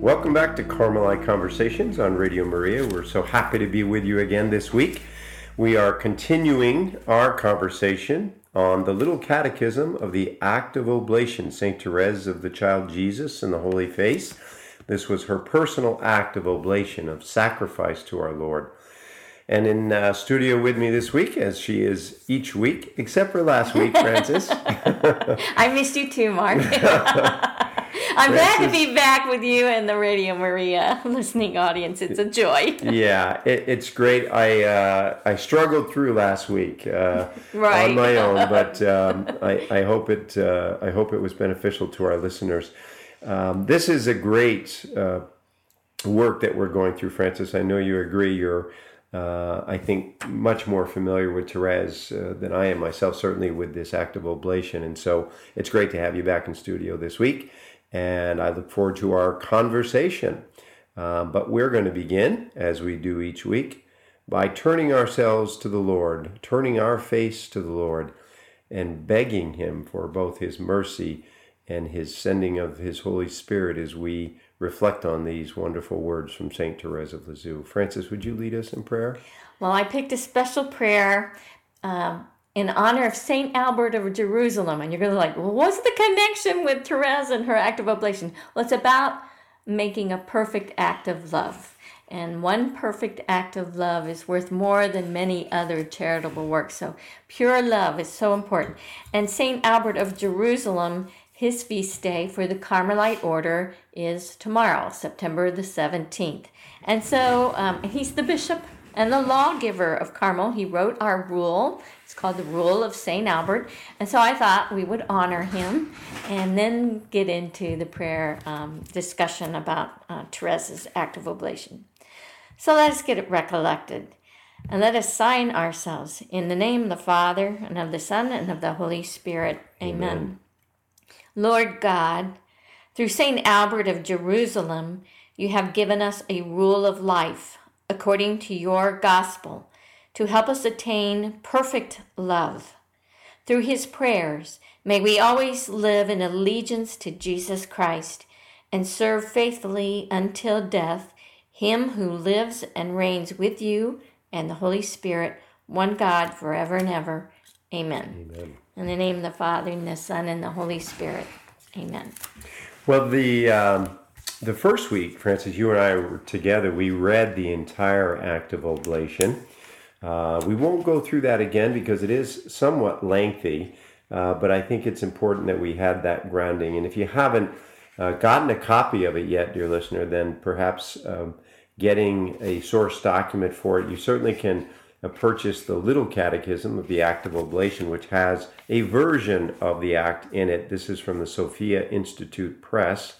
Welcome back to Carmelite Conversations on Radio Maria. We're so happy to be with you again this week. We are continuing our conversation on the little catechism of the act of oblation, St. Therese of the Child Jesus and the Holy Face. This was her personal act of oblation, of sacrifice to our Lord. And in uh, studio with me this week, as she is each week, except for last week, Frances. I missed you too, Mark. I'm glad to be back with you and the Radio Maria listening audience. It's a joy. yeah, it, it's great. I uh, I struggled through last week uh, right. on my own, but um, I, I hope it uh, I hope it was beneficial to our listeners. Um, this is a great uh, work that we're going through, Frances. I know you agree. You're uh, I think, much more familiar with Therese uh, than I am myself, certainly with this act of oblation. And so it's great to have you back in studio this week. And I look forward to our conversation. Um, but we're going to begin, as we do each week, by turning ourselves to the Lord, turning our face to the Lord, and begging Him for both His mercy and His sending of His Holy Spirit as we reflect on these wonderful words from St. Therese of Lisieux. Frances, would you lead us in prayer? Well, I picked a special prayer um, in honor of St. Albert of Jerusalem. And you're going to like, well, what's the connection with Therese and her act of oblation? Well, it's about making a perfect act of love. And one perfect act of love is worth more than many other charitable works. So, pure love is so important. And St. Albert of Jerusalem his feast day for the Carmelite order is tomorrow, September the 17th. And so um, he's the bishop and the lawgiver of Carmel. He wrote our rule. It's called the Rule of St. Albert. And so I thought we would honor him and then get into the prayer um, discussion about uh, Therese's act of oblation. So let us get it recollected. And let us sign ourselves in the name of the Father, and of the Son, and of the Holy Spirit. Amen. Amen. Lord God, through St. Albert of Jerusalem, you have given us a rule of life according to your gospel to help us attain perfect love. Through his prayers, may we always live in allegiance to Jesus Christ and serve faithfully until death him who lives and reigns with you and the Holy Spirit, one God, forever and ever. Amen. Amen. In the name of the Father, and the Son, and the Holy Spirit. Amen. Well, the um, the first week, Frances, you and I were together. We read the entire act of oblation. Uh, we won't go through that again because it is somewhat lengthy, uh, but I think it's important that we had that grounding. And if you haven't uh, gotten a copy of it yet, dear listener, then perhaps um, getting a source document for it, you certainly can purchased the Little Catechism of the Act of Oblation, which has a version of the act in it. This is from the Sophia Institute Press.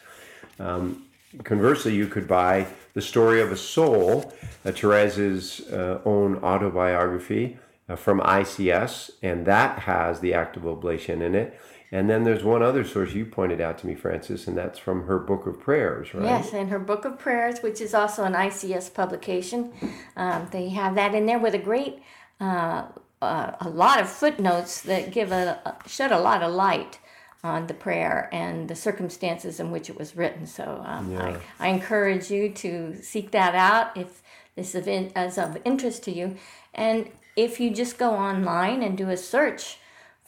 Um, conversely, you could buy The Story of a Soul, uh, Therese's uh, own autobiography uh, from ICS, and that has the Act of Oblation in it. And then there's one other source you pointed out to me, Francis, and that's from her Book of Prayers, right? Yes, and her Book of Prayers, which is also an ICS publication. Um, they have that in there with a great, uh, uh, a lot of footnotes that give a, shed a lot of light on the prayer and the circumstances in which it was written. So um, yeah. I, I encourage you to seek that out if this event is of interest to you. And if you just go online and do a search,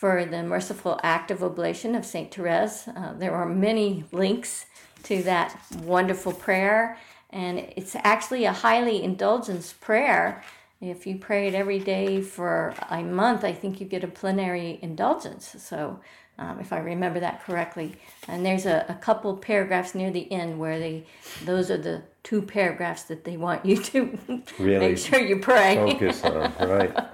for the merciful act of oblation of St. Therese. Uh, there are many links to that wonderful prayer, and it's actually a highly indulgence prayer. If you pray it every day for a month, I think you get a plenary indulgence. So, um, if I remember that correctly, and there's a, a couple paragraphs near the end where they, those are the two paragraphs that they want you to really make sure you pray. Focus on right.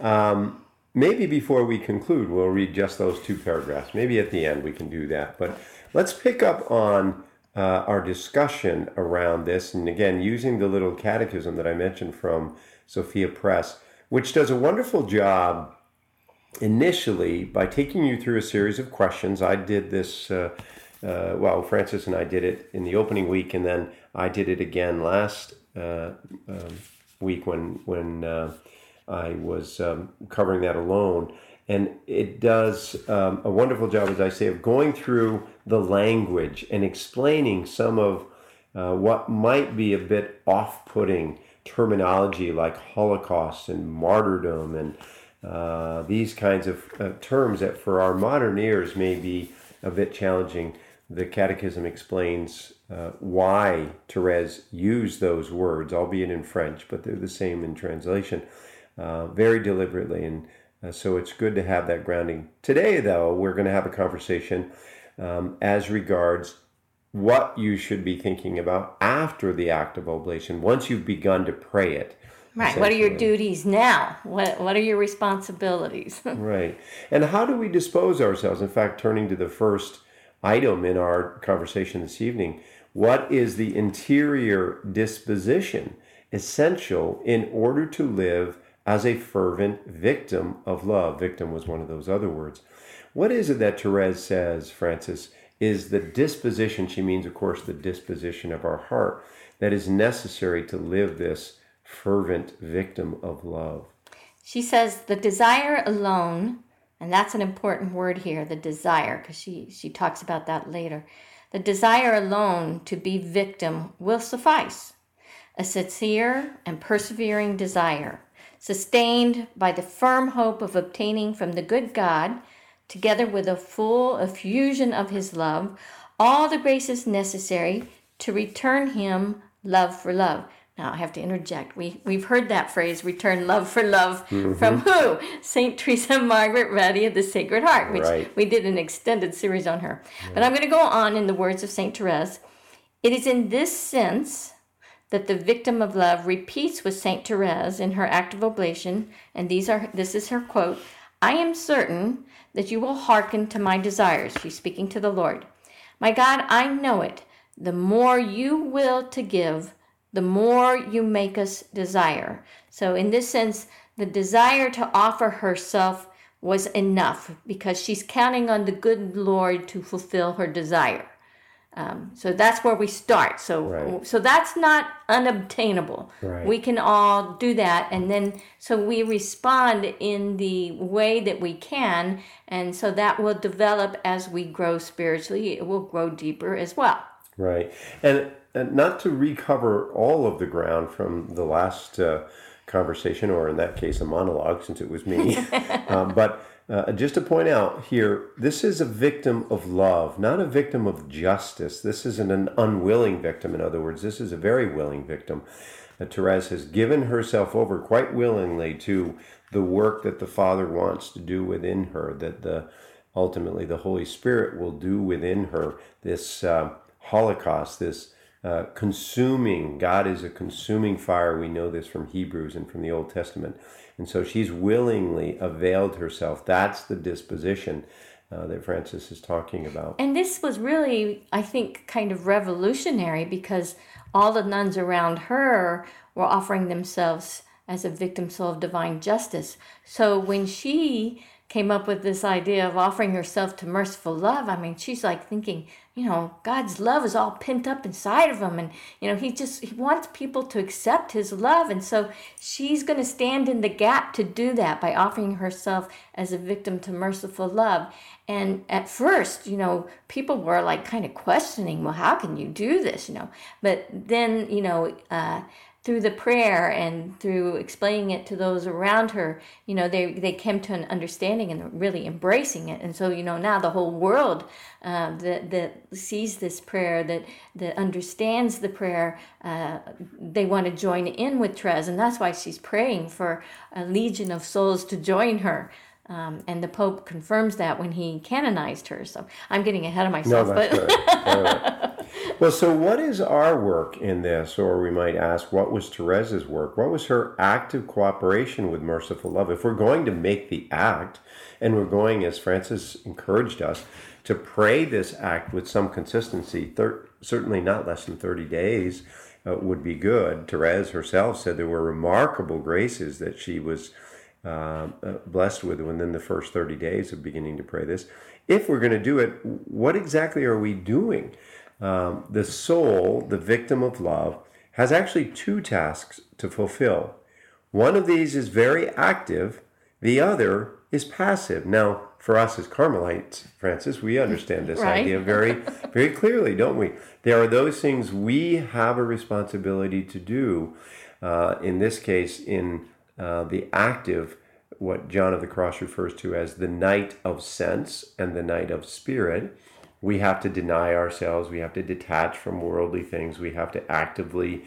Um, maybe before we conclude, we'll read just those two paragraphs. Maybe at the end we can do that. But let's pick up on uh, our discussion around this. And again, using the little catechism that I mentioned from Sophia Press, which does a wonderful job initially by taking you through a series of questions. I did this. Uh, uh, well, Frances and I did it in the opening week, and then I did it again last uh, um, week when when uh, I was um, covering that alone. And it does um, a wonderful job, as I say, of going through the language and explaining some of uh, what might be a bit off putting terminology like Holocaust and martyrdom and uh, these kinds of uh, terms that for our modern ears may be a bit challenging. The Catechism explains uh, why Therese used those words, albeit in French, but they're the same in translation, uh, very deliberately. And uh, so it's good to have that grounding. Today, though, we're going to have a conversation um, as regards what you should be thinking about after the act of oblation, once you've begun to pray it. Right. What are your duties now? What What are your responsibilities? right. And how do we dispose ourselves? In fact, turning to the first item in our conversation this evening, what is the interior disposition essential in order to live as a fervent victim of love? Victim was one of those other words. What is it that Therese says, Frances, is the disposition, she means, of course, the disposition of our heart, that is necessary to live this fervent victim of love? She says the desire alone, and that's an important word here, the desire, because she, she talks about that later. The desire alone to be victim will suffice. A sincere and persevering desire, sustained by the firm hope of obtaining from the good God together with a full effusion of his love, all the graces necessary to return him love for love. Now I have to interject. We we've heard that phrase "return love for love" mm-hmm. from who? Saint Teresa Margaret Redi of the Sacred Heart, which right. we did an extended series on her. Yeah. But I'm going to go on in the words of Saint Therese. It is in this sense that the victim of love repeats with Saint Therese in her act of oblation, and these are this is her quote: "I am certain that you will hearken to my desires. She's speaking to the Lord. My God, I know it. The more you will to give, the more you make us desire. So, in this sense, the desire to offer herself was enough because she's counting on the good Lord to fulfill her desire. Um, so that's where we start. So right. so that's not unobtainable. Right. We can all do that, and then so we respond in the way that we can, and so that will develop as we grow spiritually. It will grow deeper as well. Right, and, and not to recover all of the ground from the last uh, conversation, or in that case, a monologue, since it was me, um, but uh, just to point out here, this is a victim of love, not a victim of justice. This isn't an unwilling victim. In other words, this is a very willing victim. Uh, Therese has given herself over quite willingly to the work that the Father wants to do within her, that the ultimately the Holy Spirit will do within her. This uh, Holocaust, this uh, consuming, God is a consuming fire. We know this from Hebrews and from the Old Testament. And so she's willingly availed herself. That's the disposition uh, that Frances is talking about. And this was really, I think, kind of revolutionary because all the nuns around her were offering themselves as a victim soul of divine justice. So when she came up with this idea of offering herself to merciful love, I mean, she's like thinking, you know, God's love is all pent up inside of him. And, you know, he just, he wants people to accept his love. And so she's going to stand in the gap to do that by offering herself as a victim to merciful love. And at first, you know, people were like kind of questioning, well, how can you do this, you know? But then, you know, uh, through the prayer and through explaining it to those around her, you know, they, they came to an understanding and really embracing it. And so, you know, now the whole world uh, that, that sees this prayer, that, that understands the prayer, uh, they want to join in with Therese. And that's why she's praying for a legion of souls to join her. Um, and the Pope confirms that when he canonized her. So I'm getting ahead of myself. No, that's but well, so what is our work in this? Or we might ask, what was Therese's work? What was her active cooperation with merciful love? If we're going to make the act, and we're going, as Frances encouraged us, to pray this act with some consistency, thir- certainly not less than 30 days uh, would be good. Therese herself said there were remarkable graces that she was uh, uh, blessed with within the first 30 days of beginning to pray this. If we're going to do it, what exactly are we doing? Um, the soul, the victim of love, has actually two tasks to fulfill. One of these is very active, The other is passive. Now, for us as Carmelites, Frances, we understand this Right. idea very, very clearly, don't we? There are those things we have a responsibility to do. Uh, in this case, in uh, the active, what John of the Cross refers to as the night of sense and the night of spirit. We have to deny ourselves. We have to detach from worldly things. We have to actively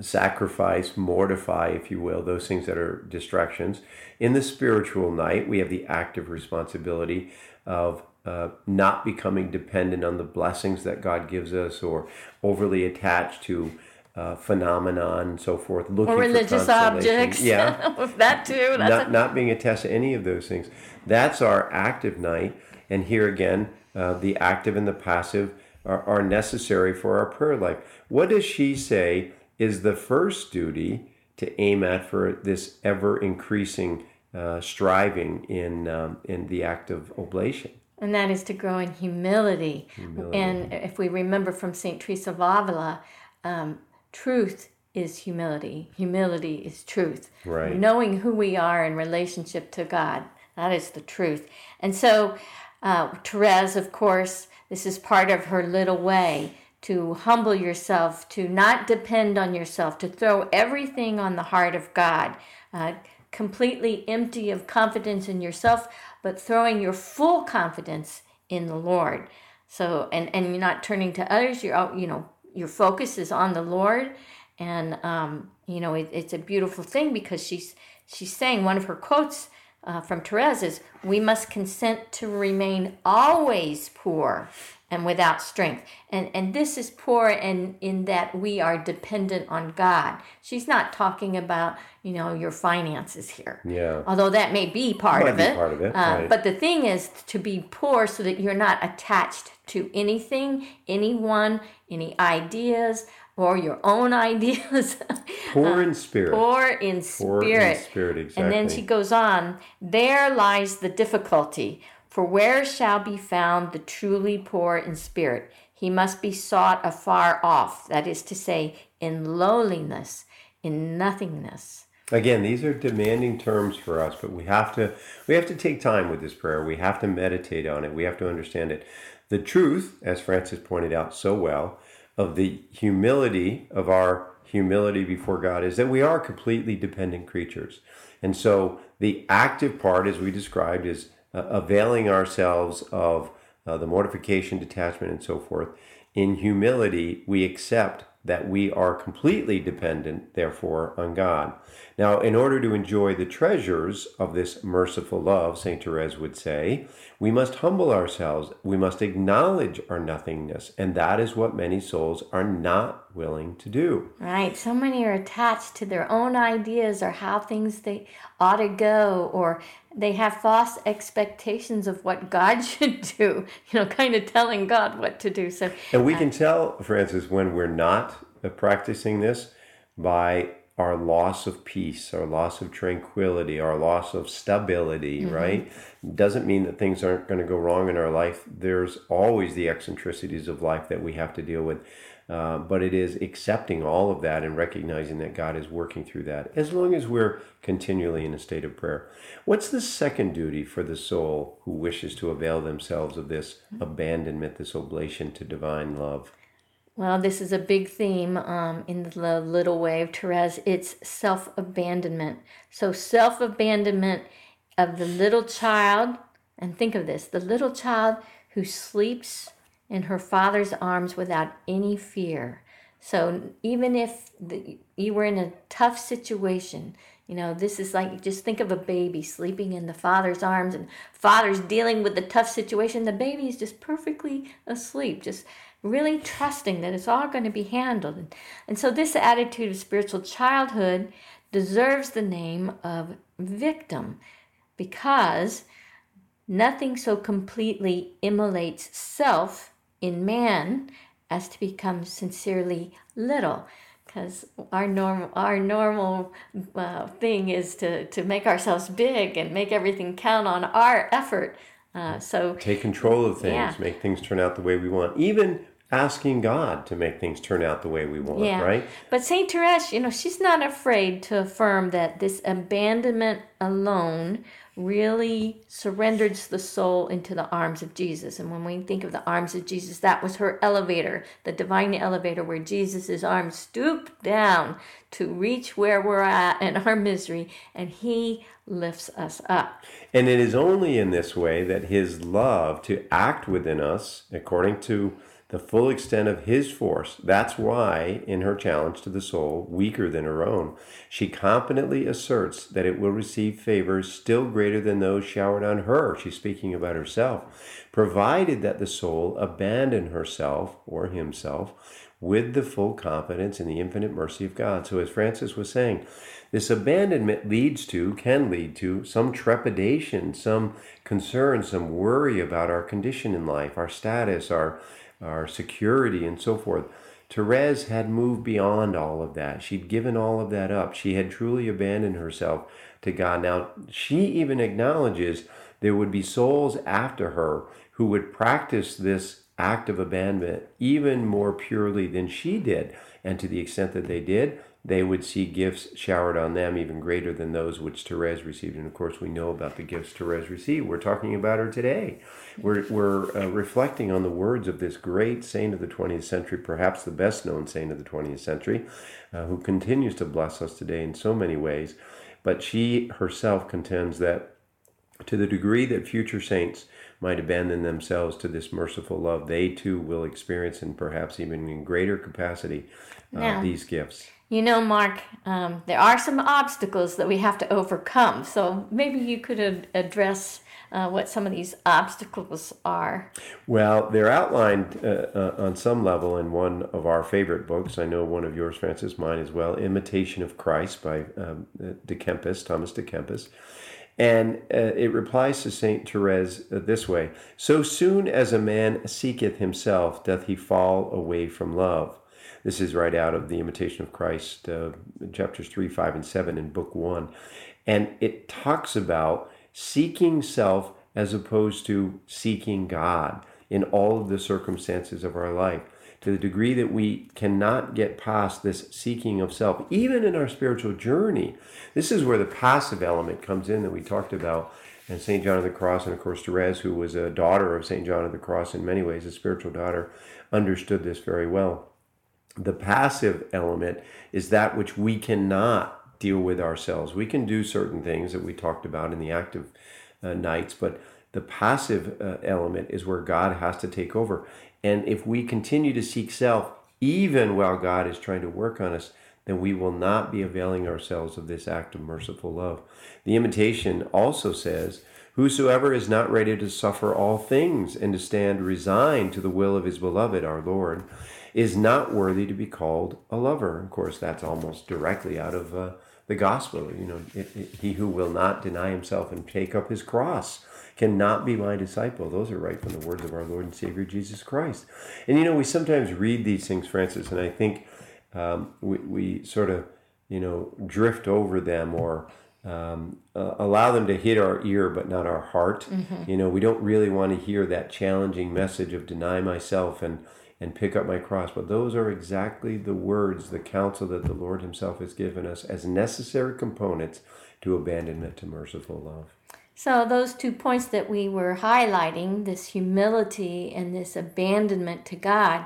sacrifice, mortify, if you will, those things that are distractions. In the spiritual night, we have the active responsibility of uh, not becoming dependent on the blessings that God gives us or overly attached to uh, phenomenon and so forth. Looking Or religious objects. Yeah. that too. That's not, a, not being attached to any of those things. That's our active night. And here again, uh, the active and the passive are, are necessary for our prayer life. What does she say is the first duty to aim at for this ever increasing uh, striving in, um, in the act of oblation? and that is to grow in humility. And if we remember from St. Teresa of Avila, um, truth is humility. Humility is truth. Right. Knowing who we are in relationship to God. That is the truth. And so, uh, Therese, of course, this is part of her little way to humble yourself, to not depend on yourself, to throw everything on the heart of God, uh, completely empty of confidence in yourself, but throwing your full confidence in the Lord. So, and and you're not turning to others. You're you know, your focus is on the Lord, and um, you know, it, it's a beautiful thing because she's she's saying one of her quotes uh, from Therese is, "We must consent to remain always poor and without strength." And and this is poor and in that we are dependent on God. She's not talking about you know your finances here. Yeah. Although that may be part of be it. part of it, Uh, right. But the thing is to be poor so that you're not attached to anything, anyone, any ideas, or your own ideas. Poor uh, in spirit. Poor in Poor spirit. in spirit, exactly. And then she goes on, there lies the difficulty. For where shall be found the truly poor in spirit? He must be sought afar off, that is to say, in lowliness, in nothingness. Again, these are demanding terms for us, but we have to we have to take time with this prayer. We have to meditate on it. We have to understand it. The truth, as Frances pointed out so well, of the humility of our humility before God is that we are completely dependent creatures. And so the active part, as we described, is uh, availing ourselves of uh, the mortification, detachment, and so forth. In humility, we accept that we are completely dependent, therefore, on God. Now, in order to enjoy the treasures of this merciful love, St. Therese would say, we must humble ourselves. We must acknowledge our nothingness. And that is what many souls are not willing to do. Right. So many are attached to their own ideas or how things they ought to go, or they have false expectations of what God should do, you know, kind of telling God what to do. So, And we can tell, Frances, when we're not uh, practicing this by our loss of peace, our loss of tranquility, our loss of stability, right? Doesn't mean that things aren't going to go wrong in our life. There's always the eccentricities of life that we have to deal with. Uh, but it is accepting all of that and recognizing that God is working through that as long as we're continually in a state of prayer. What's the second duty for the soul who wishes to avail themselves of this abandonment, this oblation to divine love? Well, this is a big theme um, in the little of Therese. It's self abandonment. So, self abandonment of the little child, and think of this the little child who sleeps in her father's arms without any fear. So even if the, you were in a tough situation, you know, this is like just think of a baby sleeping in the father's arms and father's dealing with the tough situation. The baby is just perfectly asleep, just really trusting that it's all going to be handled. And, so this attitude of spiritual childhood deserves the name of victim because Nothing so completely immolates self in man as to become sincerely little. Because our normal, our normal uh, thing is to, to make ourselves big and make everything count on our effort. Uh, so Take control of things, Yeah. make things turn out the way we want. Even asking God to make things turn out the way we want, Yeah. right? But Saint Therese, you know, she's not afraid to affirm that this abandonment alone really surrenders the soul into the arms of Jesus. And when we think of the arms of Jesus, that was her elevator, the divine elevator where Jesus' arms stoop down to reach where we're at in our misery and he lifts us up. And it is only in this way that his love to act within us according to the full extent of his force. That's why, in her challenge to the soul, weaker than her own, she confidently asserts that it will receive favors still greater than those showered on her. She's speaking about herself, provided that the soul abandon herself or himself with the full confidence in the infinite mercy of God. So, as Frances was saying, this abandonment leads to, can lead to, some trepidation, some concern, some worry about our condition in life, our status, our, our security, and so forth. Therese had moved beyond all of that. She'd given all of that up. She had truly abandoned herself to God. Now, she even acknowledges there would be souls after her who would practice this act of abandonment even more purely than she did. And to the extent that they did, they would see gifts showered on them even greater than those which Therese received. And of course, we know about the gifts Therese received. We're talking about her today. We're, we're uh, reflecting on the words of this great saint of the 20th century, perhaps the best known saint of the 20th century, uh, who continues to bless us today in so many ways. But she herself contends that to the degree that future saints might abandon themselves to this merciful love, they too will experience, and perhaps even in greater capacity, uh, Now- these gifts. You know, Mark, um, there are some obstacles that we have to overcome. So maybe you could ad- address uh, what some of these obstacles are. Well, they're outlined uh, uh, on some level in one of our favorite books. I know one of yours, Frances, mine as well, Imitation of Christ by um, De Kempis, Thomas De Kempis. And uh, it replies to St. Therese uh, this way So soon as a man seeketh himself, doth he fall away from love. This is right out of the Imitation of Christ, uh, chapters 3, 5, and 7 in book 1. And it talks about seeking self as opposed to seeking God in all of the circumstances of our life. To the degree that we cannot get past this seeking of self, even in our spiritual journey, this is where the passive element comes in that we talked about. And St. John of the Cross, and of course, Therese, who was a daughter of St. John of the Cross in many ways, a spiritual daughter, understood this very well. The passive element is that which we cannot deal with ourselves. We can do certain things that we talked about in the active uh, nights, but the passive uh, element is where God has to take over. And if we continue to seek self, even while God is trying to work on us, then we will not be availing ourselves of this act of merciful love. The imitation also says, Whosoever is not ready to suffer all things and to stand resigned to the will of his beloved, our Lord, is not worthy to be called a lover. Of course, that's almost directly out of uh, the gospel. You know, it, it, he who will not deny himself and take up his cross cannot be my disciple. Those are right from the words of our Lord and Savior Jesus Christ. And you know, we sometimes read these things, Frances, and I think um, we, we sort of, you know, drift over them or um, uh, allow them to hit our ear but not our heart. You know, we don't really want to hear that challenging message of deny myself and and pick up my cross. But those are exactly the words, the counsel that the Lord Himself has given us as necessary components to abandonment to merciful love. So, those two points that we were highlighting this humility and this abandonment to God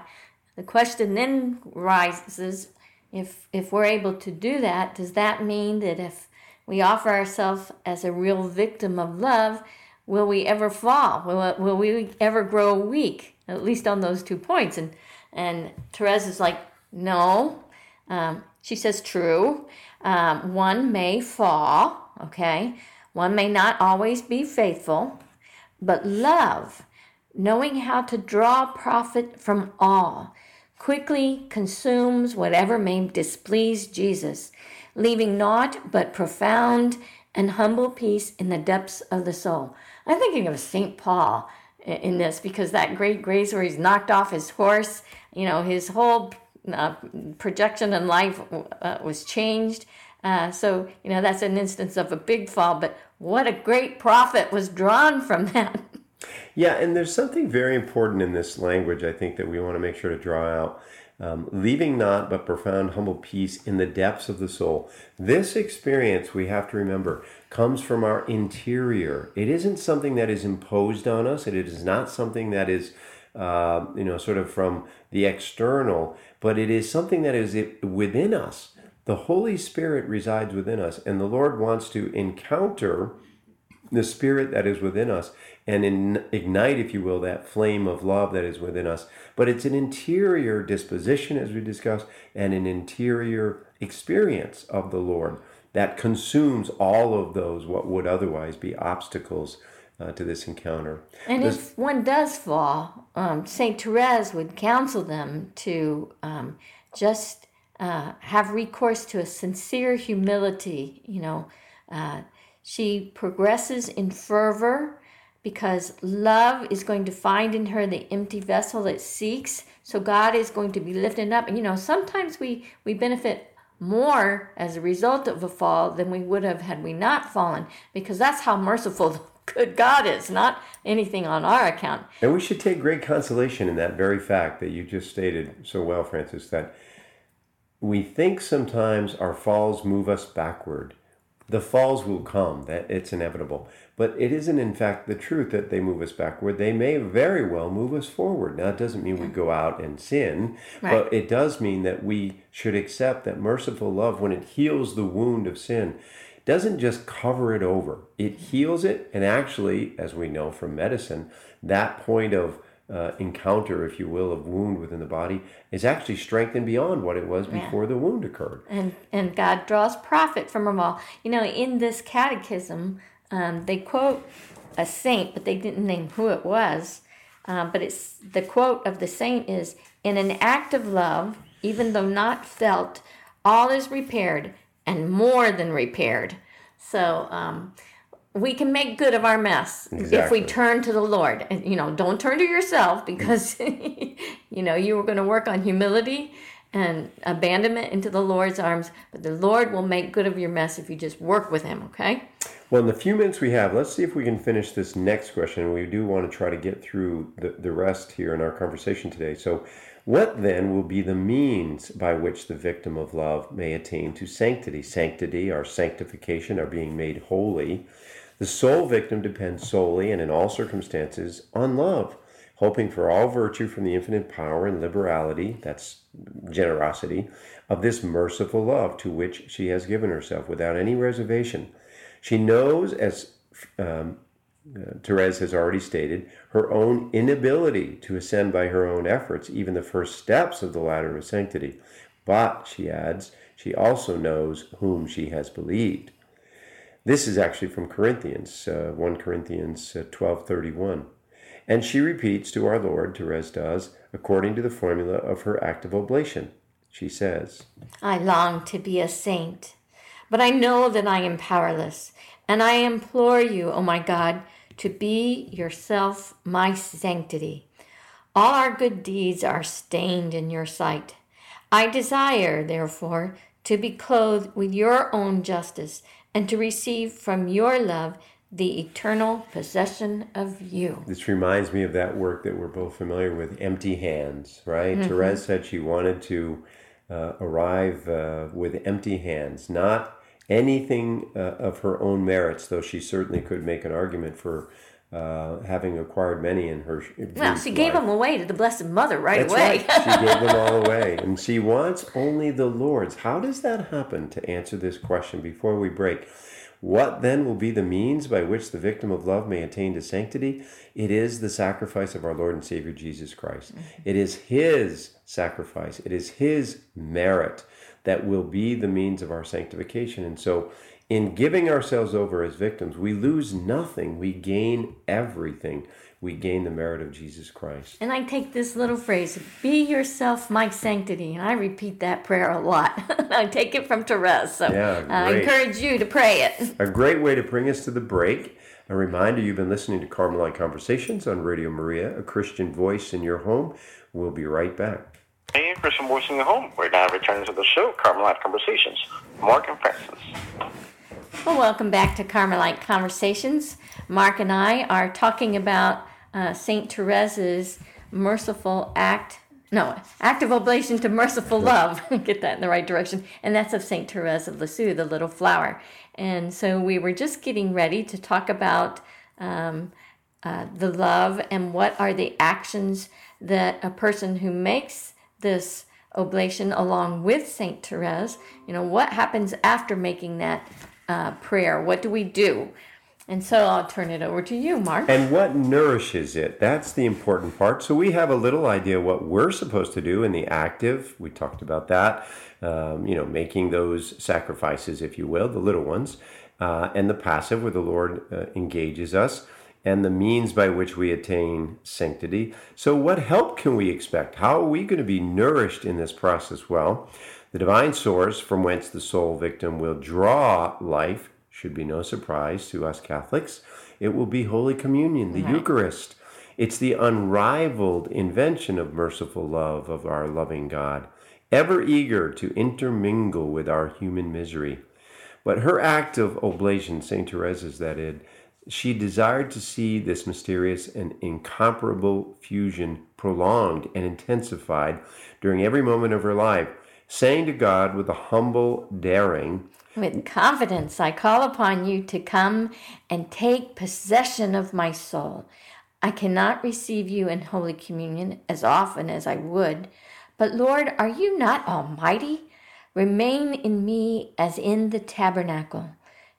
the question then rises if, if we're able to do that, does that mean that if we offer ourselves as a real victim of love, will we ever fall? Will, will we ever grow weak? At least on those two points. And, and Therese is like, no. Um, she says, true. Um, one may fall, okay? One may not always be faithful, but love, knowing how to draw profit from all, quickly consumes whatever may displease Jesus, leaving naught but profound and humble peace in the depths of the soul. I'm thinking of St. Paul in this because that great grace where he's knocked off his horse, you know, his whole uh, projection in life uh, was changed. Uh, so, you know, that's an instance of a big fall, but what a great profit was drawn from that. Yeah, and there's something very important in this language, I think, that we want to make sure to draw out. Um, leaving not but profound humble peace in the depths of the soul. This experience, we have to remember, comes from our interior. It isn't something that is imposed on us. It is not something that is, uh, you know, sort of from the external, but it is something that is within us. The Holy Spirit resides within us, and the Lord wants to encounter the Spirit that is within us and in, ignite, if you will, that flame of love that is within us. But it's an interior disposition, as we discussed, and an interior experience of the Lord that consumes all of those what would otherwise be obstacles uh, to this encounter. And this, if one does fall, um, Saint Therese would counsel them to um, just uh, have recourse to a sincere humility. You know, uh, she progresses in fervor because love is going to find in her the empty vessel it seeks. So God is going to be lifted up. And you know, sometimes we, we benefit more as a result of a fall than we would have had we not fallen, because that's how merciful the good God is, not anything on our account. And we should take great consolation in that very fact that you just stated so well, Frances, that we think sometimes our falls move us backward the falls will come that it's inevitable. But it isn't in fact the truth that they move us backward. They may very well move us forward. Now it doesn't mean we go out and sin right. but it does mean that we should accept that merciful love when it heals the wound of sin doesn't just cover it over. It heals it and actually as we know from medicine that point of uh, encounter, if you will, of wound within the body is actually strengthened beyond what it was before yeah. the wound occurred. And and God draws profit from them all. You know, in this catechism, um, they quote a saint, but they didn't name who it was. Um, but it's the quote of the saint is in an act of love, even though not felt, all is repaired and more than repaired. So um, we can make good of our mess exactly. if we turn to the Lord. And you know, don't turn to yourself because you know you were going to work on humility and abandonment into the Lord's arms, but the Lord will make good of your mess if you just work with him, okay? Well, in the few minutes we have, let's see if we can finish this next question. We do want to try to get through the, the rest here in our conversation today. So, what then will be the means by which the victim of love may attain to sanctity? Sanctity, our sanctification, our being made holy. The soul victim depends solely and in all circumstances on love, hoping for all virtue from the infinite power and liberality, that's generosity, of this merciful love to which she has given herself without any reservation. She knows, as um, uh, Therese has already stated, her own inability to ascend by her own efforts, even the first steps of the ladder of sanctity. But, she adds, she also knows whom she has believed. This is actually from Corinthians, uh, 1 Corinthians uh, 12:31. And she repeats to our Lord, Therese does, according to the formula of her act of oblation. She says, I long to be a saint, but I know that I am powerless, and I implore you, O oh my God, to be yourself my sanctity. All our good deeds are stained in your sight. I desire, therefore, to be clothed with your own justice and to receive from your love the eternal possession of you. This reminds me of that work that we're both familiar with empty hands, right? Mm-hmm. Therese said she wanted to uh, arrive uh, with empty hands, not anything uh, of her own merits, though she certainly could make an argument for. Uh, having acquired many in her well, she gave them away to the Blessed Mother right That's away. Right. She gave them all away, and she wants only the Lord's. How does that happen? To answer this question before we break, what then will be the means by which the victim of love may attain to sanctity? It is the sacrifice of our Lord and Savior Jesus Christ. Mm-hmm. It is His sacrifice, it is His merit that will be the means of our sanctification. And so, in giving ourselves over as victims, we lose nothing, we gain everything we gain the merit of Jesus Christ. And I take this little phrase, be yourself my sanctity. And I repeat that prayer a lot. I take it from Therese. So yeah, uh, I encourage you to pray it. A great way to bring us to the break. A reminder you've been listening to Carmelite Conversations on Radio Maria, a Christian voice in your home. We'll be right back. Hey, Christian voice in your home. We're now returning to the show, Carmelite Conversations. Mark and Frances. Well, welcome back to Carmelite Conversations. Mark and I are talking about uh, Saint Therese's merciful act. No, act of oblation to merciful love. Get that in the right direction. And that's of Saint Therese of Lisieux, the little flower. And so we were just getting ready to talk about um, uh, the love and what are the actions that a person who makes this oblation along with Saint Therese, you know, what happens after making that uh, prayer? What do we do? And so I'll turn it over to you, Mark. And what nourishes it? That's the important part. So we have a little idea what we're supposed to do in the active. We talked about that. Um, you know, making those sacrifices, if you will, the little ones, uh, and the passive, where the Lord uh, engages us, and the means by which we attain sanctity. So, what help can we expect? How are we going to be nourished in this process? Well, the divine source from whence the soul victim will draw life should be no surprise to us Catholics. It will be Holy Communion, the right. Eucharist. It's the unrivaled invention of merciful love of our loving God, ever eager to intermingle with our human misery. But her act of oblation, St. Therese's that is, she desired to see this mysterious and incomparable fusion prolonged and intensified during every moment of her life, saying to God with a humble daring, with confidence, I call upon you to come and take possession of my soul. I cannot receive you in Holy Communion as often as I would, but Lord, are you not almighty? Remain in me as in the tabernacle.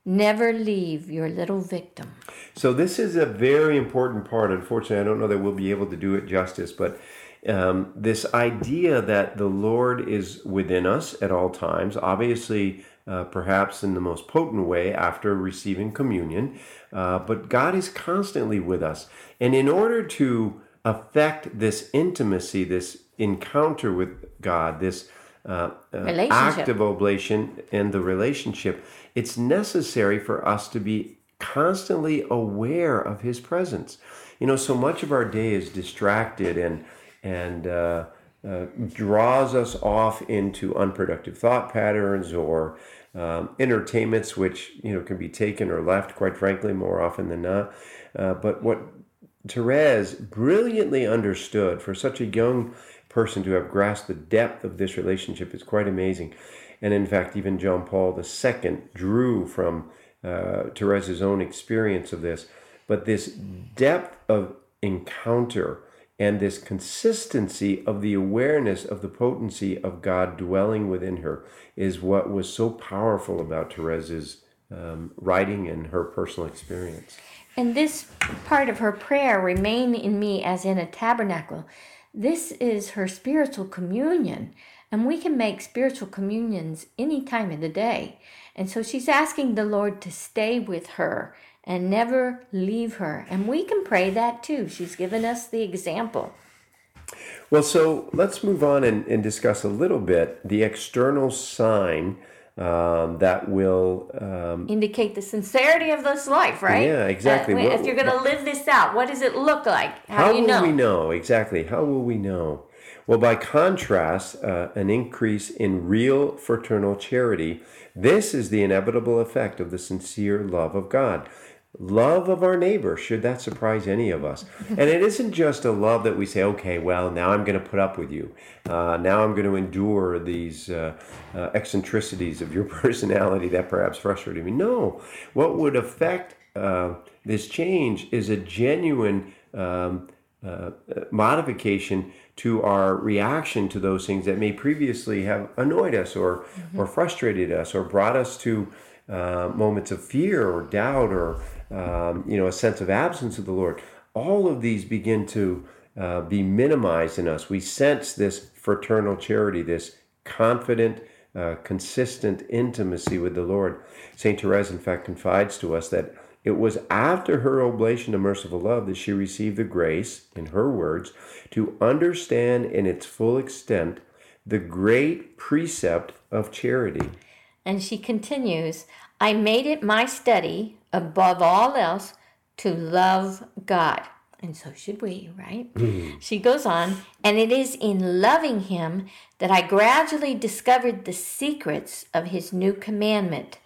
Never leave your little victim. So, this is a very important part. Unfortunately, I don't know that we'll be able to do it justice, but um, this idea that the Lord is within us at all times, obviously uh, perhaps in the most potent way after receiving communion. Uh, but God is constantly with us. And in order to affect this intimacy, this encounter with God, this uh, uh act of oblation and the relationship, it's necessary for us to be constantly aware of His presence. You know, so much of our day is distracted and and uh, uh, draws us off into unproductive thought patterns or um, entertainments, which you know can be taken or left, quite frankly, more often than not. Uh, but what Therese brilliantly understood for such a young person to have grasped the depth of this relationship is quite amazing. And in fact, even John Paul II drew from uh, Therese's own experience of this. But this depth of encounter and this consistency of the awareness of the potency of God dwelling within her is what was so powerful about Therese's um, writing and her personal experience. And this part of her prayer, remain in me as in a tabernacle, this is her spiritual communion. And we can make spiritual communions any time of the day. And so she's asking the Lord to stay with her and never leave her. And we can pray that too. She's given us the example. Well, so let's move on and, and discuss a little bit the external sign um, that will um, indicate the sincerity of this life, right? Yeah, exactly. Uh, if you're going to live this out, what does it look like? How, how do you will know? we know exactly? How will we know? Well, by contrast, uh, an increase in real fraternal charity. This is the inevitable effect of the sincere love of God love of our neighbor. Should that surprise any of us? And it isn't just a love that we say okay well now i'm going to put up with you. Uh, now i'm going to endure these uh, uh, eccentricities of your personality that perhaps frustrated me. No. What would affect uh, this change is a genuine um, uh, modification to our reaction to those things that may previously have annoyed us or mm-hmm. or frustrated us or brought us to uh, moments of fear or doubt or um, you know, a sense of absence of the Lord. All of these begin to uh, be minimized in us. We sense this fraternal charity, this confident, uh, consistent intimacy with the Lord. St. Therese, in fact, confides to us that it was after her oblation to merciful love that she received the grace, in her words, to understand in its full extent the great precept of charity. And she continues, I made it my study above all else to love God. And so should we, right? Mm. She goes on, and it is in loving Him that I gradually discovered the secrets of His new commandment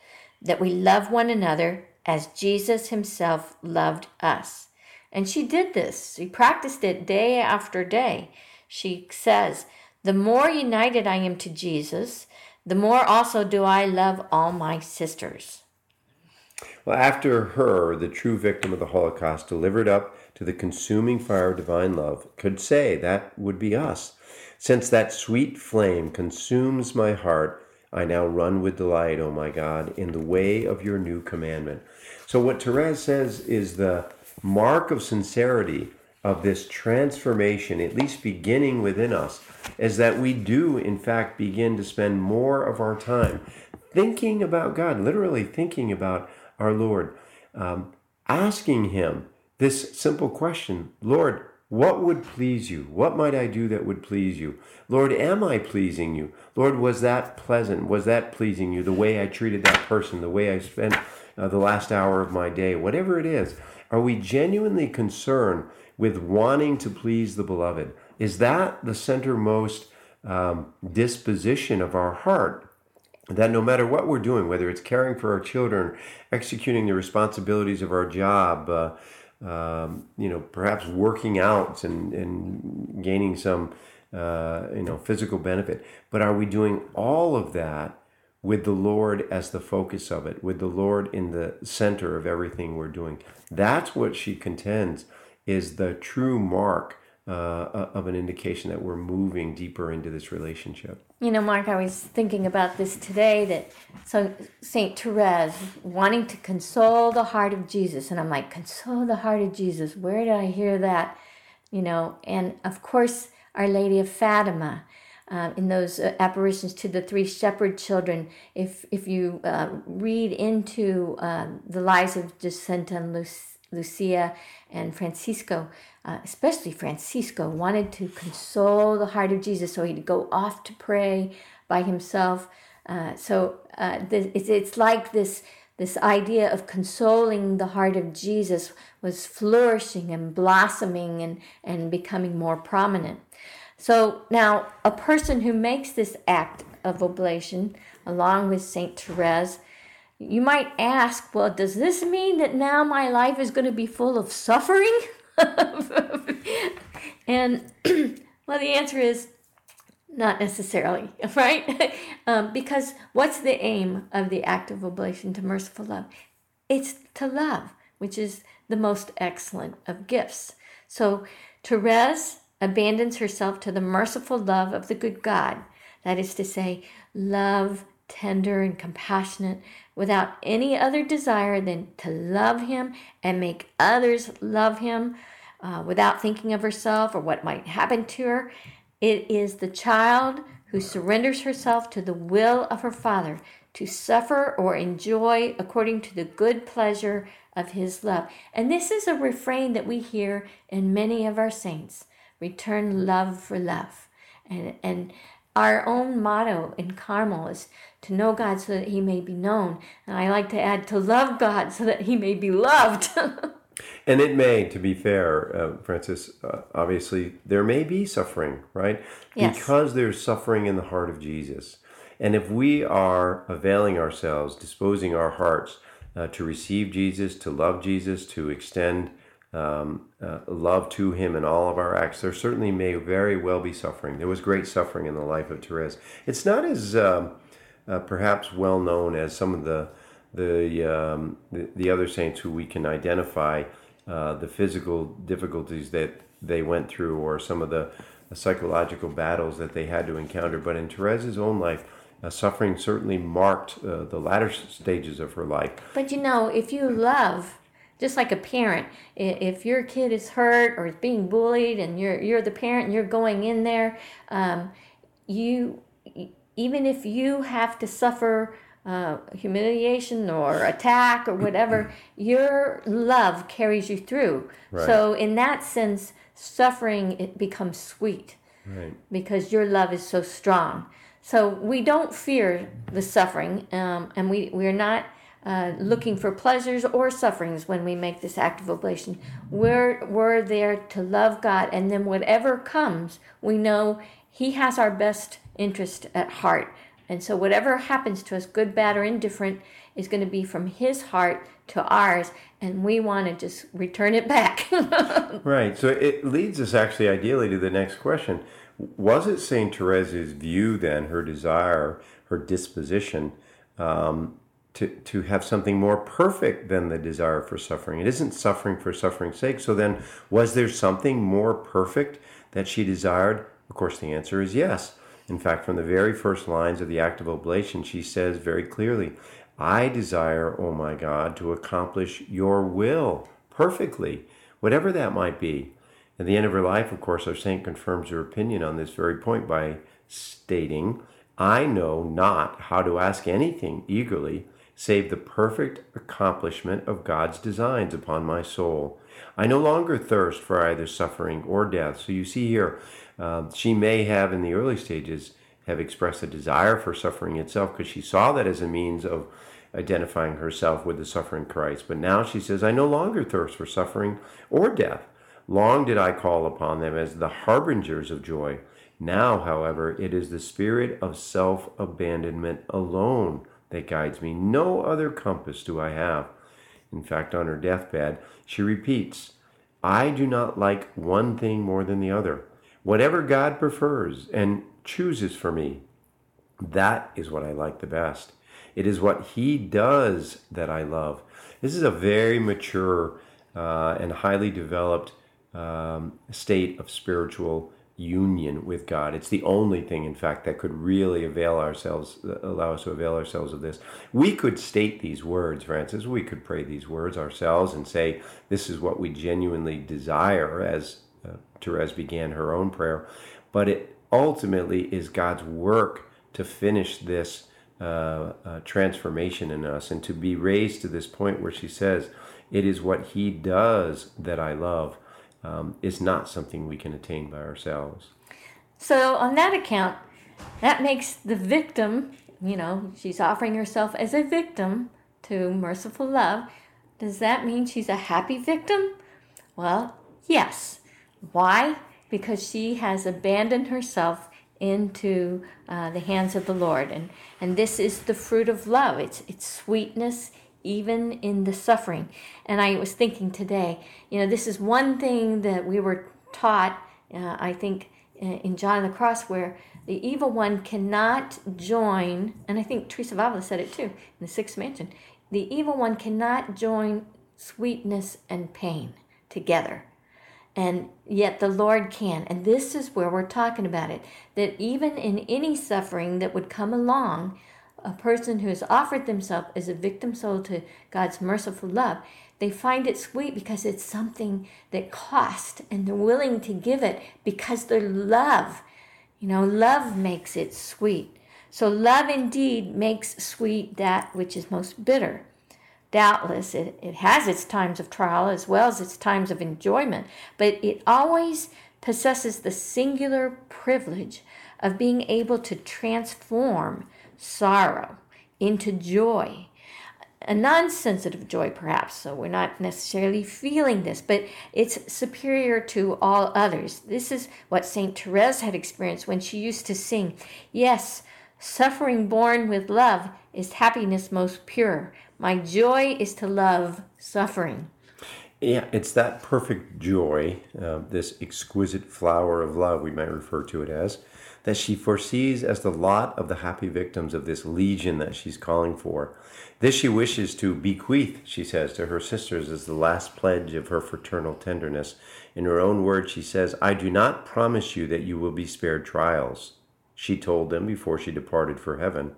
that we love one another as Jesus Himself loved us. And she did this. She practiced it day after day. She says, The more united I am to Jesus, the more also do I love all my sisters. Well, after her, the true victim of the Holocaust, delivered up to the consuming fire of divine love, could say that would be us. Since that sweet flame consumes my heart, I now run with delight, O my God, in the way of your new commandment. So, what Therese says is the mark of sincerity of this transformation, at least beginning within us, is that we do, in fact, begin to spend more of our time thinking about God, literally thinking about our Lord, um, asking Him this simple question Lord, what would please you? What might I do that would please you? Lord, am I pleasing you? Lord, was that pleasant? Was that pleasing you? The way I treated that person, the way I spent uh, the last hour of my day, whatever it is. Are we genuinely concerned with wanting to please the beloved? Is that the centermost um, disposition of our heart? That no matter what we're doing, whether it's caring for our children, executing the responsibilities of our job, uh, um, you know, perhaps working out and, and gaining some, uh, you know, physical benefit. But are we doing all of that with the Lord as the focus of it, with the Lord in the center of everything we're doing? That's what she contends is the true mark uh, of an indication that we're moving deeper into this relationship. You know, Mark, I was thinking about this today that so Saint Therese wanting to console the heart of Jesus, and I'm like, console the heart of Jesus. Where did I hear that? You know, and of course, Our Lady of Fatima. Uh, in those uh, apparitions to the three shepherd children, if if you uh, read into uh, the lives of Jacinta and Lucia and Francisco, uh, especially Francisco, wanted to console the heart of Jesus, so he'd go off to pray by himself. Uh, so uh, it's, it's like this this idea of consoling the heart of Jesus was flourishing and blossoming and, and becoming more prominent. So now, a person who makes this act of oblation, along with Saint Therese, you might ask, well, does this mean that now my life is going to be full of suffering? and well, the answer is not necessarily, right? um, because what's the aim of the act of oblation to merciful love? It's to love, which is the most excellent of gifts. So Therese abandons herself to the merciful love of the good God. That is to say, love tender and compassionate without any other desire than to love Him and make others love Him uh, without thinking of herself or what might happen to her. It is the child who surrenders herself to the will of her Father to suffer or enjoy according to the good pleasure of His love. And this is a refrain that we hear in many of our saints return love for love. And, and our own motto in Carmel is to know God so that he may be known. And I like to add to love God so that he may be loved. And it may, to be fair, uh, Frances, uh, obviously there may be suffering, right? Yes. Because there's suffering in the heart of Jesus. And if we are availing ourselves, disposing our hearts uh, to receive Jesus, to love Jesus, to extend um, uh, love to Him in all of our acts, there certainly may very well be suffering. There was great suffering in the life of Therese. It's not as um, uh, perhaps well known as some of the the, um, the, the other saints who we can identify uh, the physical difficulties that they went through or some of the, psychological battles that they had to encounter. But in Therese's own life, uh, suffering certainly marked uh, the latter stages of her life. But you know, if you love, just like a parent, if your kid is hurt or is being bullied, and you're you're the parent and you're going in there, um, you even if you have to suffer uh, humiliation or attack or whatever, your love carries you through. Right. So in that sense, suffering it becomes sweet right. because your love is so strong. So we don't fear the suffering, um, and we we're not. Uh, looking for pleasures or sufferings when we make this act of oblation. We're, we're there to love God, and then whatever comes, we know He has our best interest at heart. And so, whatever happens to us, good, bad, or indifferent, is going to be from his heart to ours, and we want to just return it back. Right. So it leads us actually ideally to the next question. Was it St. Therese's view then, her desire, her disposition, um, to, to have something more perfect than the desire for suffering? It isn't suffering for suffering's sake. So then, was there something more perfect that she desired? Of course, the answer is yes. In fact, from the very first lines of the act of oblation, she says very clearly, I desire, O my God, to accomplish your will perfectly, whatever that might be. At the end of her life, of course, our saint confirms her opinion on this very point by stating, I know not how to ask anything eagerly save the perfect accomplishment of God's designs upon my soul. I no longer thirst for either suffering or death. So you see here, uh, she may have in the early stages have expressed a desire for suffering itself because she saw that as a means of identifying herself with the suffering Christ. But now she says, I no longer thirst for suffering or death. Long did I call upon them as the harbingers of joy. Now, however, it is the spirit of self abandonment alone that guides me. No other compass do I have. In fact, on her deathbed, she repeats, I do not like one thing more than the other. Whatever God prefers and chooses for me, that is what I like the best. It is what He does that I love. This is a very mature uh, and highly developed um, state of spiritual union with God. It's the only thing, in fact, that could really avail ourselves, allow us to avail ourselves of this. We could state these words, Frances. We could pray these words ourselves and say, "This is what we genuinely desire," as uh, Therese began her own prayer. But it ultimately is God's work to finish this uh, uh, transformation in us and to be raised to this point where she says, "It is what He does that I love." Um, is not something we can attain by ourselves. So, on that account, that makes the victim, you know, she's offering herself as a victim to merciful love. Does that mean she's a happy victim? Well, yes. Why? Because she has abandoned herself into uh, the hands of the Lord. And, and this is the fruit of love. It's, it's sweetness, even in the suffering. And I was thinking today, you know, this is one thing that we were taught, uh, I think, uh, in John the Cross, where the evil one cannot join, and I think Teresa of Avila said it too in the sixth mansion the evil one cannot join sweetness and pain together. And yet the Lord can. And this is where we're talking about it that even in any suffering that would come along, a person who has offered themselves as a victim soul to God's merciful love, they find it sweet because it's something that cost and they're willing to give it because their love. You know, love makes it sweet. So love indeed makes sweet that which is most bitter. Doubtless, it, it has its times of trial as well as its times of enjoyment, but it always possesses the singular privilege of being able to transform sorrow into joy. A non sensitive joy, perhaps, so we're not necessarily feeling this, but it's superior to all others. This is what St. Therese had experienced when she used to sing, Yes, suffering born with love is happiness most pure. My joy is to love suffering. Yeah, it's that perfect joy, uh, this exquisite flower of love, we might refer to it as, that she foresees as the lot of the happy victims of this legion that she's calling for. This she wishes to bequeath, she says, to her sisters as the last pledge of her fraternal tenderness. In her own words, she says, I do not promise you that you will be spared trials, she told them before she departed for heaven,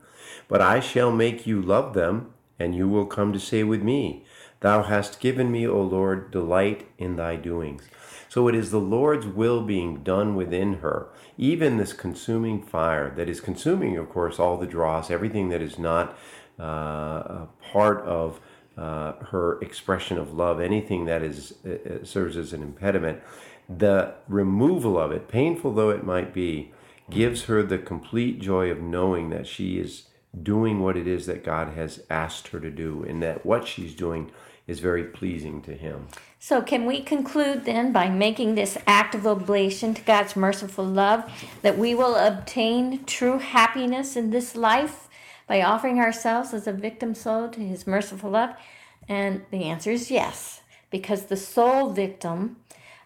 but I shall make you love them, and you will come to say with me, Thou hast given me, O Lord, delight in thy doings. So it is the Lord's will being done within her. Even this consuming fire that is consuming, of course, all the dross, everything that is not uh, a part of uh, her expression of love, anything that is uh, uh, serves as an impediment, the removal of it, painful though it might be, gives her the complete joy of knowing that she is doing what it is that God has asked her to do, and that what she's doing is very pleasing to Him. So, can we conclude then by making this act of oblation to God's merciful love that we will obtain true happiness in this life by offering ourselves as a victim soul to his merciful love? And the answer is yes, because the soul victim,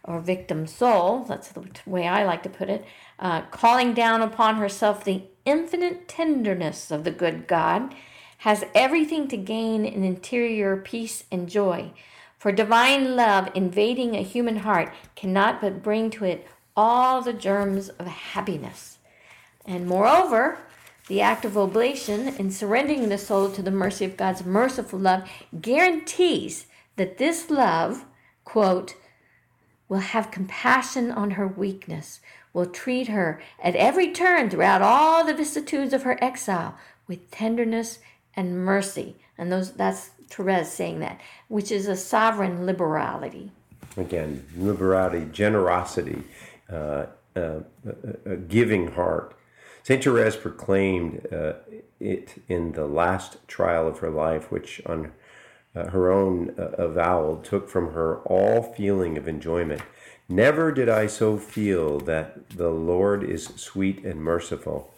or victim soul, that's the way I like to put it, uh, calling down upon herself the infinite tenderness of the good God, has everything to gain in interior peace and joy. For divine love invading a human heart cannot but bring to it all the germs of happiness. And moreover, the act of oblation in surrendering the soul to the mercy of God's merciful love guarantees that this love, quote, will have compassion on her weakness, will treat her at every turn throughout all the vicissitudes of her exile with tenderness and mercy. And those that's Therese saying that, which is a sovereign liberality. Again, liberality, generosity, uh, uh, a giving heart. St. Therese proclaimed uh, it in the last trial of her life, which on uh, her own uh, avowal took from her all feeling of enjoyment. Never did I so feel that the Lord is sweet and merciful.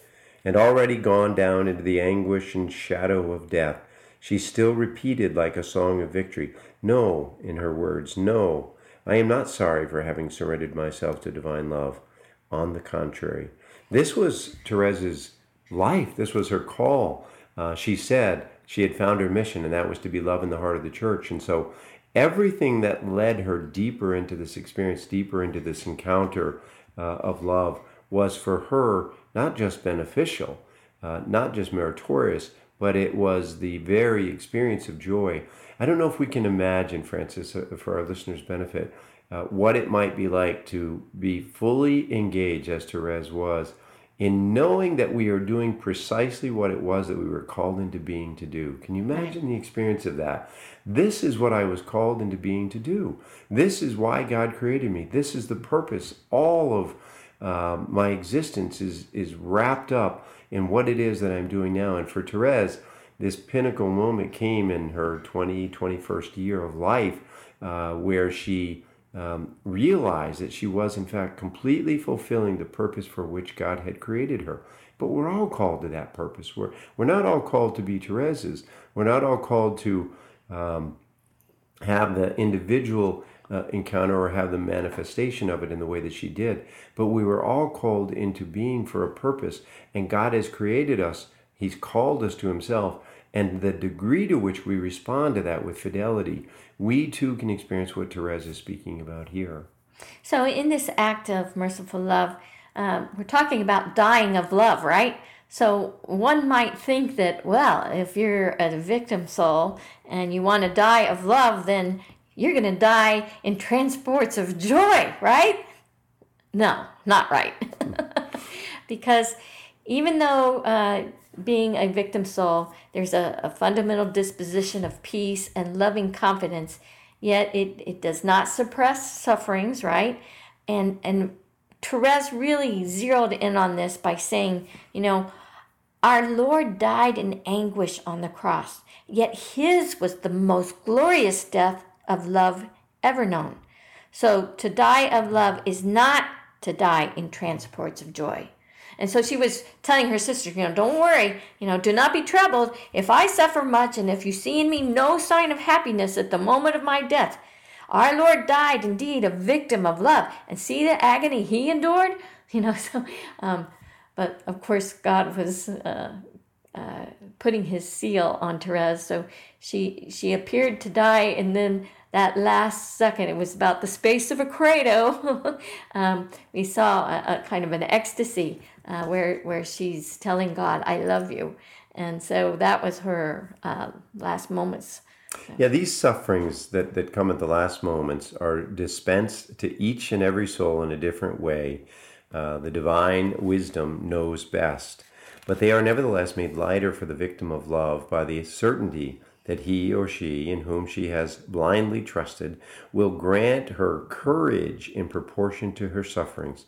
And already gone down into the anguish and shadow of death, she still repeated like a song of victory, No, in her words, no, I am not sorry for having surrendered myself to divine love. On the contrary, this was Therese's life. This was her call. Uh, she said she had found her mission, and that was to be love in the heart of the church. And so, everything that led her deeper into this experience, deeper into this encounter uh, of love, was for her not just beneficial, uh, not just meritorious, but it was the very experience of joy. I don't know if we can imagine, Frances, uh, for our listeners' benefit, uh, what it might be like to be fully engaged, as Therese was, in knowing that we are doing precisely what it was that we were called into being to do. Can you imagine the experience of that? This is what I was called into being to do. This is why God created me. This is the purpose. All of uh, my existence is is wrapped up in what it is that I'm doing now. And for Therese, this pinnacle moment came in her 20, 21st year of life, uh, where she um, realized that she was, in fact, completely fulfilling the purpose for which God had created her. But we're all called to that purpose. We're, we're not all called to be Therese's. We're not all called to um, have the individual uh, encounter or have the manifestation of it in the way that she did. But we were all called into being for a purpose, and God has created us. He's called us to Himself. And the degree to which we respond to that with fidelity, we too can experience what Therese is speaking about here. So, in this act of merciful love, um, we're talking about dying of love, right? So, one might think that, well, if you're a victim soul and you want to die of love, then you're going to die in transports of joy, right? No, not right. because even though uh, being a victim soul, there's a, a, fundamental disposition of peace and loving confidence, yet it, it does not suppress sufferings, right? And, and Therese really zeroed in on this by saying, you know, our Lord died in anguish on the cross, yet his was the most glorious death of love ever known. So to die of love is not to die in transports of joy. And so she was telling her sister, you know, don't worry, you know, do not be troubled. If I suffer much and if you see in me no sign of happiness at the moment of my death, our Lord died indeed a victim of love. And see the agony he endured? You know, so, um, but of course, God was uh, uh, putting his seal on Therese. So she, she appeared to die and then that last second, it was about the space of a credo. um, we saw a, a, kind of an ecstasy uh, where where she's telling God, "I love you," and so that was her uh, last moments. Yeah, these sufferings that, that come at the last moments are dispensed to each and every soul in a different way. Uh, the divine wisdom knows best, but they are nevertheless made lighter for the victim of love by the certainty that he or she, in whom she has blindly trusted, will grant her courage in proportion to her sufferings.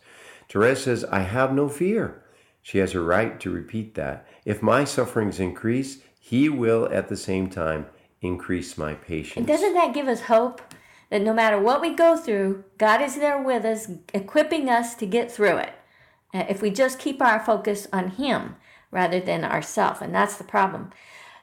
Therese says, I have no fear. She has a right to repeat that. If my sufferings increase, he will at the same time increase my patience. And doesn't that give us hope? That no matter what we go through, God is there with us, equipping us to get through it. If we just keep our focus on Him, rather than ourself, and that's the problem.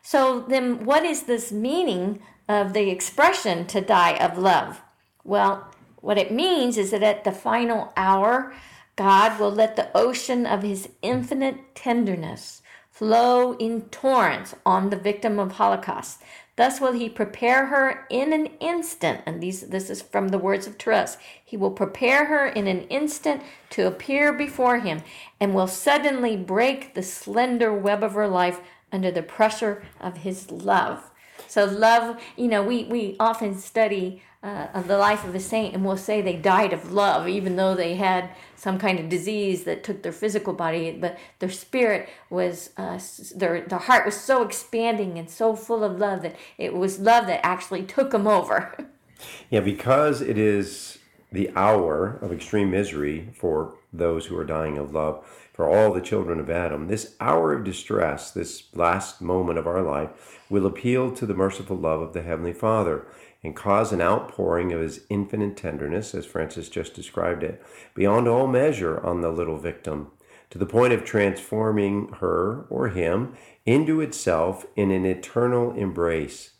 So then, what is this meaning of the expression to die of love? Well, what it means is that at the final hour, God will let the ocean of his infinite tenderness flow in torrents on the victim of Holocaust. Thus will he prepare her in an instant, and these this is from the words of Therese. He will prepare her in an instant to appear before him, and will suddenly break the slender web of her life under the pressure of his love. So love, you know, we, we often study uh, of the life of a saint and we'll say they died of love, even though they had some kind of disease that took their physical body, but their spirit was, uh, their, their heart was so expanding and so full of love that it was love that actually took them over. yeah, because it is the hour of extreme misery for those who are dying of love for all the children of Adam. This hour of distress, this last moment of our life, will appeal to the merciful love of the Heavenly Father and cause an outpouring of His infinite tenderness, as Frances just described it, beyond all measure on the little victim, to the point of transforming her or him into itself in an eternal embrace.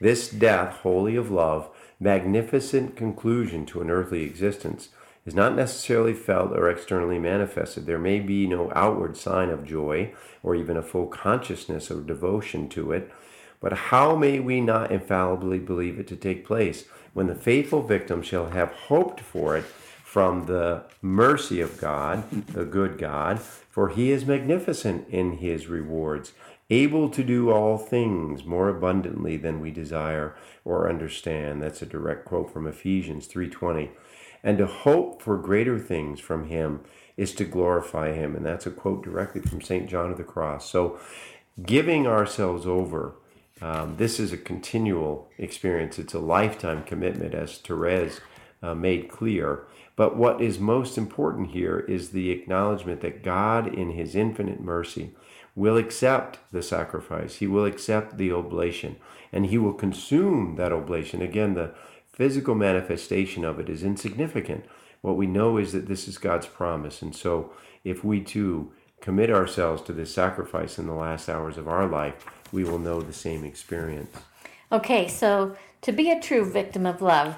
This death, holy of love, magnificent conclusion to an earthly existence, is not necessarily felt or externally manifested. There may be no outward sign of joy or even a full consciousness of devotion to it. But how may we not infallibly believe it to take place when the faithful victim shall have hoped for it from the mercy of God, the good God, for he is magnificent in his rewards, able to do all things more abundantly than we desire or understand. That's a direct quote from Ephesians 3:20 and to hope for greater things from him is to glorify him. And that's a quote directly from st john of the cross. So giving ourselves over um, this is a continual experience. It's a lifetime commitment as therese uh, made clear. But what is most important here is the acknowledgement that god in his infinite mercy will accept the sacrifice. He will accept the oblation. And he will consume that oblation. Again the physical manifestation of it is insignificant. What we know is that this is God's promise. And so if we too commit ourselves to this sacrifice in the last hours of our life, we will know the same experience. Okay, so to be a true victim of love,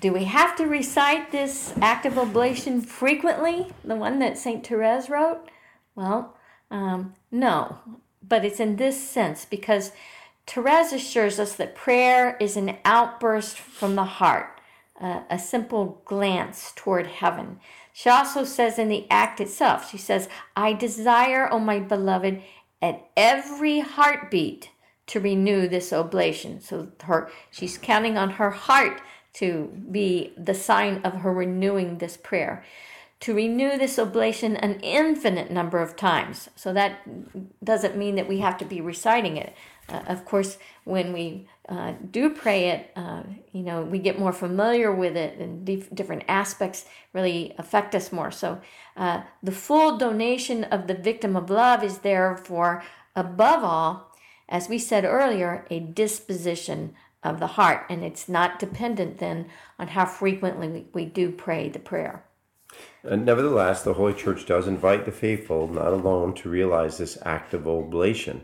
do we have to recite this act of oblation frequently, the one that St. Therese wrote? Well, um, no, but it's in this sense because Therese assures us that prayer is an outburst from the heart, uh, a simple glance toward heaven. She also says in the act itself, she says, I desire, O my beloved, at every heartbeat to renew this oblation. So her she's counting on her heart to be the sign of her renewing this prayer. To renew this oblation an infinite number of times. So that doesn't mean that we have to be reciting it. Uh, of course, when we uh, do pray it, uh, you know, we get more familiar with it, and dif- different aspects really affect us more. So, uh, the full donation of the victim of love is therefore, above all, as we said earlier, a disposition of the heart, and it's not dependent then on how frequently we, we do pray the prayer. And nevertheless, the Holy Church does invite the faithful not alone to realize this act of oblation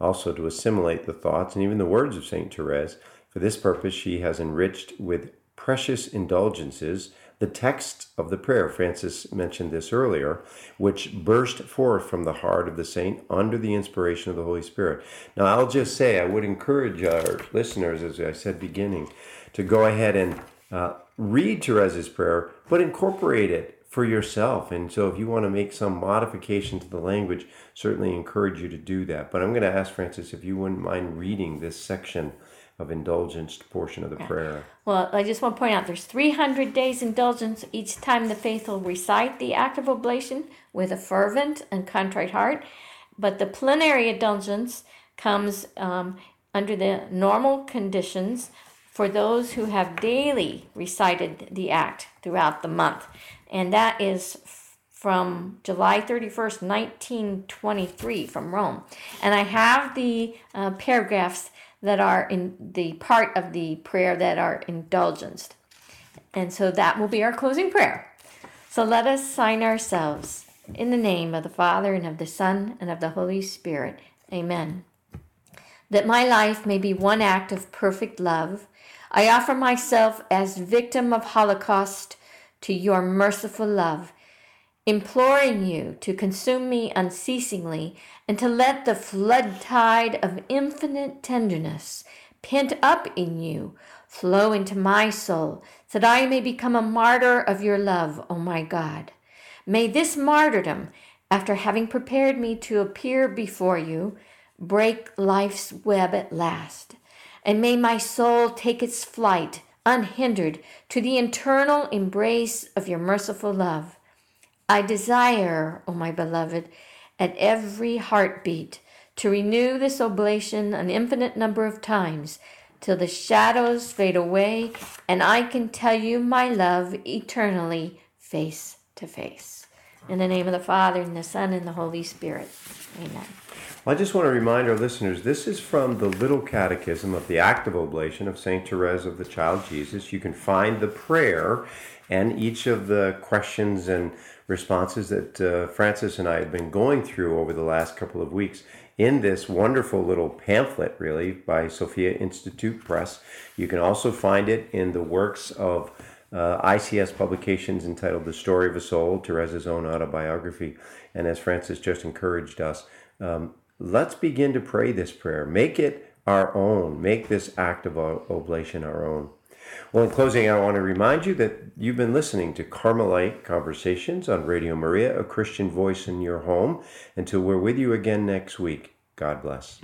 also to assimilate the thoughts and even the words of St. Therese. For this purpose, she has enriched with precious indulgences the text of the prayer. Frances mentioned this earlier, which burst forth from the heart of the saint under the inspiration of the Holy Spirit. Now, I'll just say, I would encourage our listeners, as I said beginning, to go ahead and uh, read Therese's prayer, but incorporate it for yourself. And so, if you want to make some modification to the language, certainly encourage you to do that. But I'm going to ask Frances if you wouldn't mind reading this section of indulgence portion of the prayer. Well, I just want to point out there's 300 days indulgence each time the faithful recite the act of oblation with a fervent and contrite heart. But the plenary indulgence comes um, under the normal conditions for those who have daily recited the act throughout the month and that is from July 31st, 1923, from Rome. And I have the uh, paragraphs that are in the part of the prayer that are indulgenced. And so that will be our closing prayer. So let us sign ourselves. In the name of the Father, and of the Son, and of the Holy Spirit. Amen. That my life may be one act of perfect love, I offer myself as victim of Holocaust to your merciful love, imploring you to consume me unceasingly and to let the flood tide of infinite tenderness pent up in you flow into my soul, so that I may become a martyr of your love, O my God. May this martyrdom, after having prepared me to appear before you, break life's web at last, and may my soul take its flight unhindered to the eternal embrace of your merciful love. I desire, O my beloved, at every heartbeat to renew this oblation an infinite number of times till the shadows fade away and I can tell you my love eternally face to face. In the name of the Father, and the Son, and the Holy Spirit. Amen. I just want to remind our listeners this is from the Little Catechism of the Act of Oblation of St. Therese of the Child Jesus. You can find the prayer and each of the questions and responses that uh, Frances and I have been going through over the last couple of weeks in this wonderful little pamphlet, really, by Sophia Institute Press. You can also find it in the works of uh, ICS publications entitled The Story of a Soul, Therese's own autobiography. And as Frances just encouraged us, um, let's begin to pray this prayer. Make it our own. Make this act of oblation our own. Well, in closing, I want to remind you that you've been listening to Carmelite Conversations on Radio Maria, a Christian voice in your home. Until we're with you again next week, God bless.